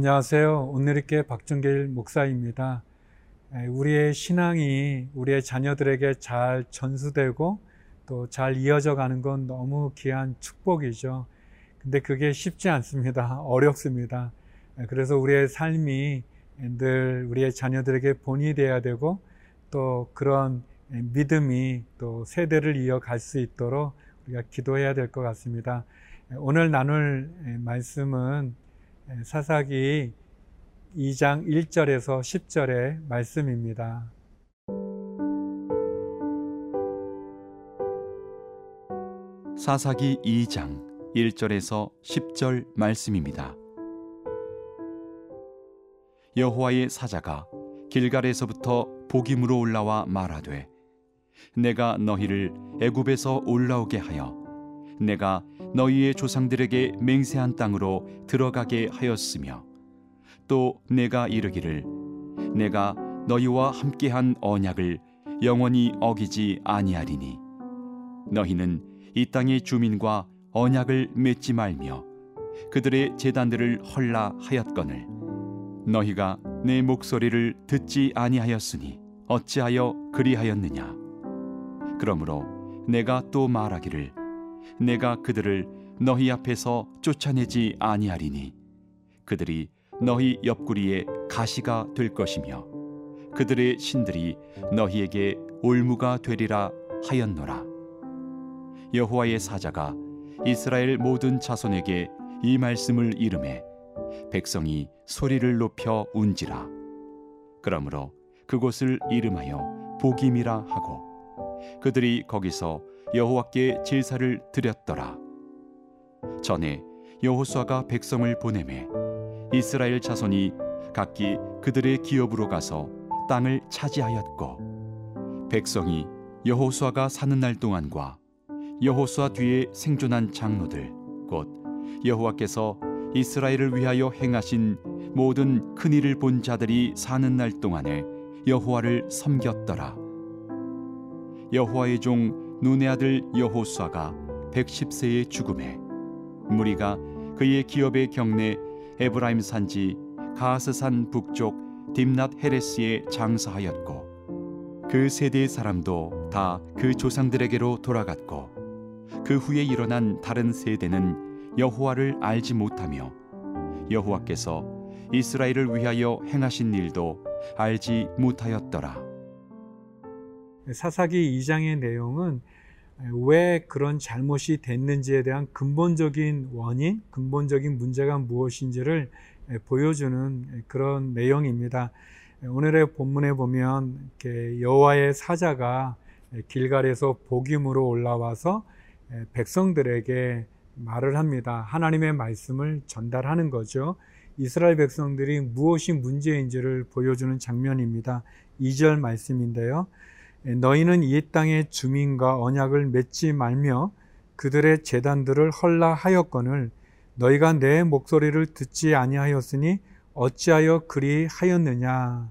안녕하세요. 오늘의께 박정길 목사입니다. 우리의 신앙이 우리의 자녀들에게 잘 전수되고 또 잘 이어져 가는 건 너무 귀한 축복이죠. 근데 그게 쉽지 않습니다. 어렵습니다. 그래서 우리의 삶이 늘 우리의 자녀들에게 본이 되어야 되고 또 그런 믿음이 또 세대를 이어갈 수 있도록 우리가 기도해야 될 것 같습니다. 오늘 나눌 말씀은 사사기 2장 1절에서 10절의 말씀입니다. 사사기 2장 1절에서 10절 말씀입니다. 여호와의 사자가 길갈에서부터 복임으로 올라와 말하되 내가 너희를 애굽에서 올라오게 하여 내가 너희의 조상들에게 맹세한 땅으로 들어가게 하였으며 또 내가 이르기를 내가 너희와 함께한 언약을 영원히 어기지 아니하리니 너희는 이 땅의 주민과 언약을 맺지 말며 그들의 재단들을 헐라 하였거늘 너희가 내 목소리를 듣지 아니하였으니 어찌하여 그리하였느냐? 그러므로 내가 또 말하기를 내가 그들을 너희 앞에서 쫓아내지 아니하리니. 그들이 너희 옆구리에 가시가 될 것이며 그들의 신들이 너희에게 올무가 되리라 하였노라. 여호와의 사자가 이스라엘 모든 자손에게 이 말씀을 이름해 백성이 소리를 높여 운지라. 그러므로 그곳을 이름하여 복임이라 하고 그들이 거기서 여호와께 제사를 드렸더라. 전에 여호수아가 백성을 보내매 이스라엘 자손이 각기 그들의 기업으로 가서 땅을 차지하였고 백성이 여호수아가 사는 날 동안과 여호수아 뒤에 생존한 장로들 곧 여호와께서 이스라엘을 위하여 행하신 모든 큰 일을 본 자들이 사는 날 동안에 여호와를 섬겼더라. 여호와의 종 눈의 아들 여호수아가 110세의 죽음에 무리가 그의 기업의 경내 에브라임 산지 가스산 북쪽 딥낫 헤레스에 장사하였고 그 세대의 사람도 다 그 조상들에게로 돌아갔고 그 후에 일어난 다른 세대는 여호와를 알지 못하며 여호와께서 이스라엘을 위하여 행하신 일도 알지 못하였더라. 사사기 2장의 내용은 왜 그런 잘못이 됐는지에 대한 근본적인 원인, 근본적인 문제가 무엇인지를 보여주는 그런 내용입니다. 오늘의 본문에 보면 여호와의 사자가 길갈에서 복임으로 올라와서 백성들에게 말을 합니다. 하나님의 말씀을 전달하는 거죠. 이스라엘 백성들이 무엇이 문제인지를 보여주는 장면입니다. 2절 말씀인데요. 너희는 이 땅의 주민과 언약을 맺지 말며 그들의 재단들을 헐라하였거늘 너희가 내 목소리를 듣지 아니하였으니 어찌하여 그리 하였느냐?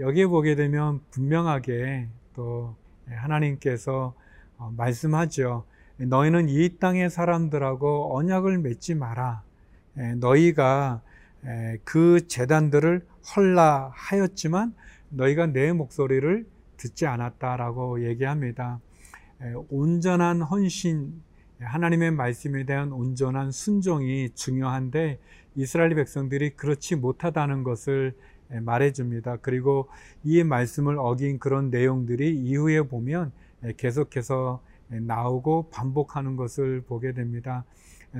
여기에 보게 되면 분명하게 또 하나님께서 어, 말씀하죠. 너희는 이 땅의 사람들하고 언약을 맺지 마라. 너희가 그 재단들을 헐라하였지만 너희가 내 목소리를 듣지 않았다라고 얘기합니다. 온전한 헌신, 하나님의 말씀에 대한 온전한 순종이 중요한데 이스라엘 백성들이 그렇지 못하다는 것을 말해줍니다. 그리고 이 말씀을 어긴 그런 내용들이 이후에 보면 계속해서 나오고 반복하는 것을 보게 됩니다.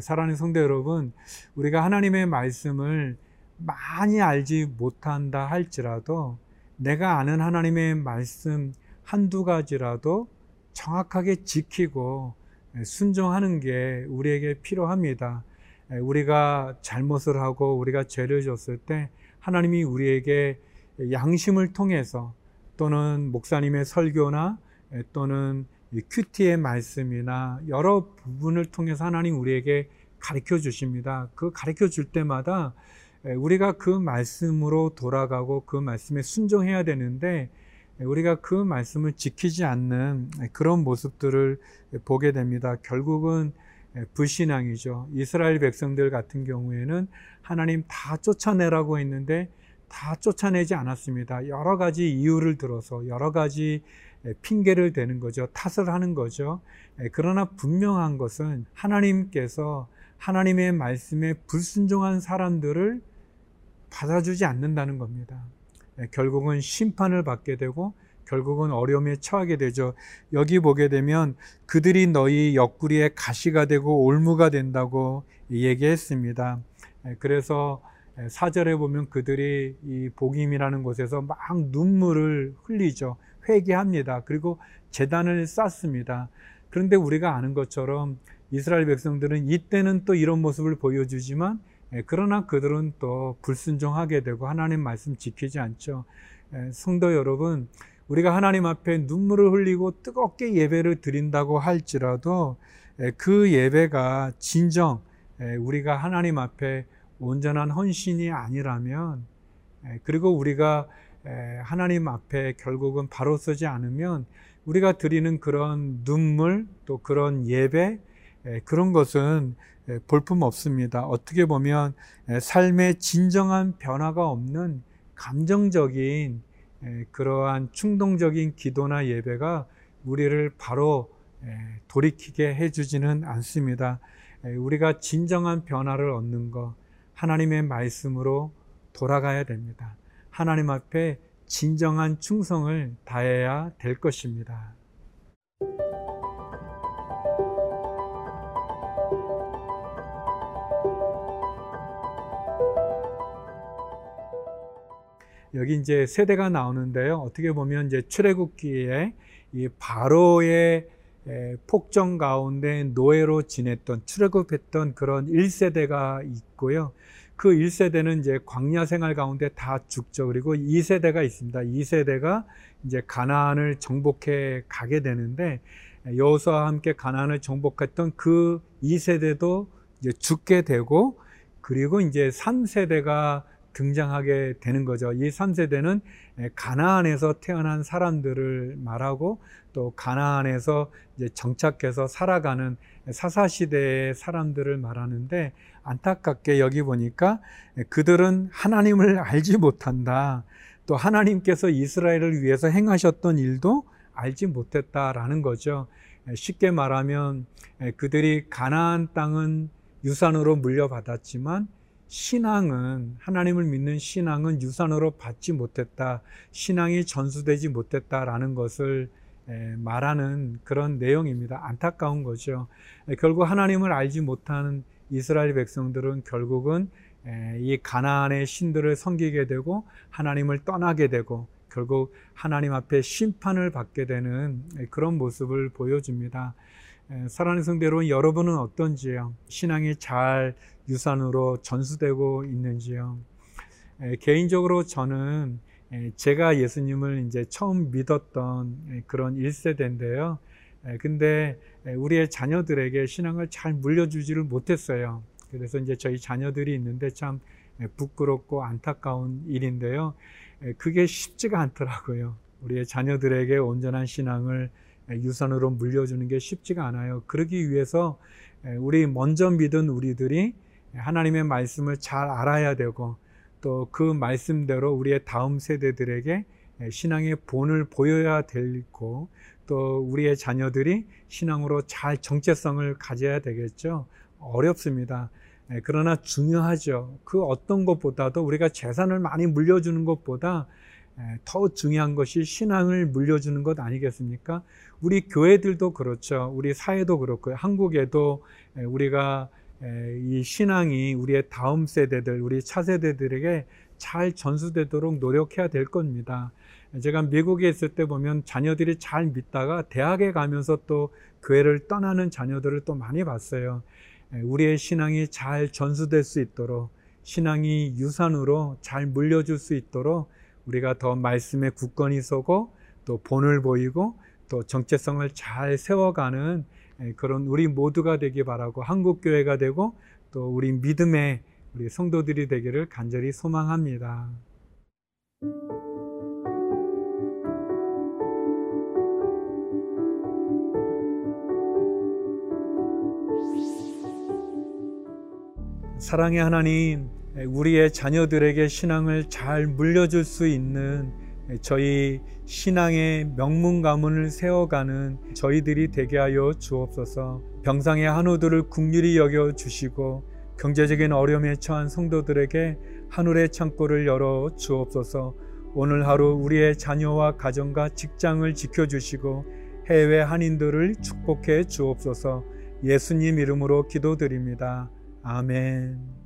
사랑하는 성도 여러분, 우리가 하나님의 말씀을 많이 알지 못한다 할지라도 내가 아는 하나님의 말씀 한두 가지라도 정확하게 지키고 순종하는 게 우리에게 필요합니다. 우리가 잘못을 하고 우리가 죄를 졌을 때 하나님이 우리에게 양심을 통해서 또는 목사님의 설교나 또는 큐티의 말씀이나 여러 부분을 통해서 하나님 우리에게 가르쳐 주십니다. 그 가르쳐 줄 때마다 우리가 그 말씀으로 돌아가고 그 말씀에 순종해야 되는데 우리가 그 말씀을 지키지 않는 그런 모습들을 보게 됩니다. 결국은 불신앙이죠. 이스라엘 백성들 같은 경우에는 하나님 다 쫓아내라고 했는데 다 쫓아내지 않았습니다. 여러 가지 이유를 들어서 여러 가지 핑계를 대는 거죠. 탓을 하는 거죠. 그러나 분명한 것은 하나님께서 하나님의 말씀에 불순종한 사람들을 받아주지 않는다는 겁니다. 결국은 심판을 받게 되고 결국은 어려움에 처하게 되죠. 여기 보게 되면 그들이 너희 옆구리에 가시가 되고 올무가 된다고 얘기했습니다. 그래서 사절에 보면 그들이 이 복임이라는 곳에서 막 눈물을 흘리죠. 회개합니다. 그리고 재단을 쌓습니다. 그런데 우리가 아는 것처럼 이스라엘 백성들은 이때는 또 이런 모습을 보여주지만 그러나 그들은 또 불순종하게 되고 하나님 말씀 지키지 않죠. 성도 여러분, 우리가 하나님 앞에 눈물을 흘리고 뜨겁게 예배를 드린다고 할지라도 그 예배가 진정 우리가 하나님 앞에 온전한 헌신이 아니라면 그리고 우리가 하나님 앞에 결국은 바로 서지 않으면 우리가 드리는 그런 눈물 또 그런 예배 그런 것은 볼품 없습니다. 어떻게 보면 삶의 진정한 변화가 없는 감정적인 그러한 충동적인 기도나 예배가 우리를 바로 돌이키게 해주지는 않습니다. 우리가 진정한 변화를 얻는 것, 하나님의 말씀으로 돌아가야 됩니다. 하나님 앞에 진정한 충성을 다해야 될 것입니다. 여기 이제 세대가 나오는데요. 어떻게 보면 이제 출애굽기에 이 바로의 폭정 가운데 노예로 지냈던 출애굽했던 그런 1세대가 있고요. 그 1세대는 이제 광야 생활 가운데 다 죽죠. 그리고 2세대가 있습니다. 2세대가 이제 가나안을 정복해 가게 되는데 여호수아와 함께 가나안을 정복했던 그 2세대도 이제 죽게 되고 그리고 이제 3세대가 등장하게 되는 거죠. 이 3세대는 가나안에서 태어난 사람들을 말하고 또 가나안에서 정착해서 살아가는 사사 시대의 사람들을 말하는데 안타깝게 여기 보니까 그들은 하나님을 알지 못한다. 또 하나님께서 이스라엘을 위해서 행하셨던 일도 알지 못했다라는 거죠. 쉽게 말하면 그들이 가나안 땅은 유산으로 물려받았지만 신앙은 하나님을 믿는 신앙은 유산으로 받지 못했다. 신앙이 전수되지 못했다라는 것을 말하는 그런 내용입니다. 안타까운 거죠. 결국 하나님을 알지 못하는 이스라엘 백성들은 결국은 이 가나안의 신들을 섬기게 되고 하나님을 떠나게 되고 결국 하나님 앞에 심판을 받게 되는 그런 모습을 보여줍니다. 사랑하는 성대로 여러분은 어떤지요? 신앙이 잘 유산으로 전수되고 있는지요. 개인적으로 저는 제가 예수님을 이제 처음 믿었던 그런 1세대인데요. 근데 우리의 자녀들에게 신앙을 잘 물려주지를 못했어요. 그래서 이제 저희 자녀들이 있는데 참 부끄럽고 안타까운 일인데요. 그게 쉽지가 않더라고요. 우리의 자녀들에게 온전한 신앙을 유산으로 물려주는 게 쉽지가 않아요. 그러기 위해서 우리 먼저 믿은 우리들이 하나님의 말씀을 잘 알아야 되고 또 그 말씀대로 우리의 다음 세대들에게 신앙의 본을 보여야 되고 또 우리의 자녀들이 신앙으로 잘 정체성을 가져야 되겠죠. 어렵습니다. 그러나 중요하죠. 그 어떤 것보다도 우리가 재산을 많이 물려주는 것보다 더 중요한 것이 신앙을 물려주는 것 아니겠습니까? 우리 교회들도 그렇죠. 우리 사회도 그렇고요. 한국에도 우리가 이 신앙이 우리의 다음 세대들, 우리 차세대들에게 잘 전수되도록 노력해야 될 겁니다. 제가 미국에 있을 때 보면 자녀들이 잘 믿다가 대학에 가면서 또 교회를 떠나는 자녀들을 또 많이 봤어요. 우리의 신앙이 잘 전수될 수 있도록 신앙이 유산으로 잘 물려줄 수 있도록 우리가 더 말씀에 굳건히 서고 또 본을 보이고 또 정체성을 잘 세워가는 예, 그런 우리 모두가 되기 바라고 한국 교회가 되고 또 우리 믿음의 우리 성도들이 되기를 간절히 소망합니다. 사랑의 하나님, 우리의 자녀들에게 신앙을 잘 물려줄 수 있는 저희 신앙의 명문 가문을 세워가는 저희들이 되게 하여 주옵소서. 병상의 한우들을 국률이 여겨 주시고 경제적인 어려움에 처한 성도들에게 하늘의 창고를 열어 주옵소서. 오늘 하루 우리의 자녀와 가정과 직장을 지켜주시고 해외 한인들을 축복해 주옵소서. 예수님 이름으로 기도드립니다. 아멘.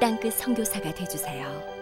땅끝 선교사가 되주세요.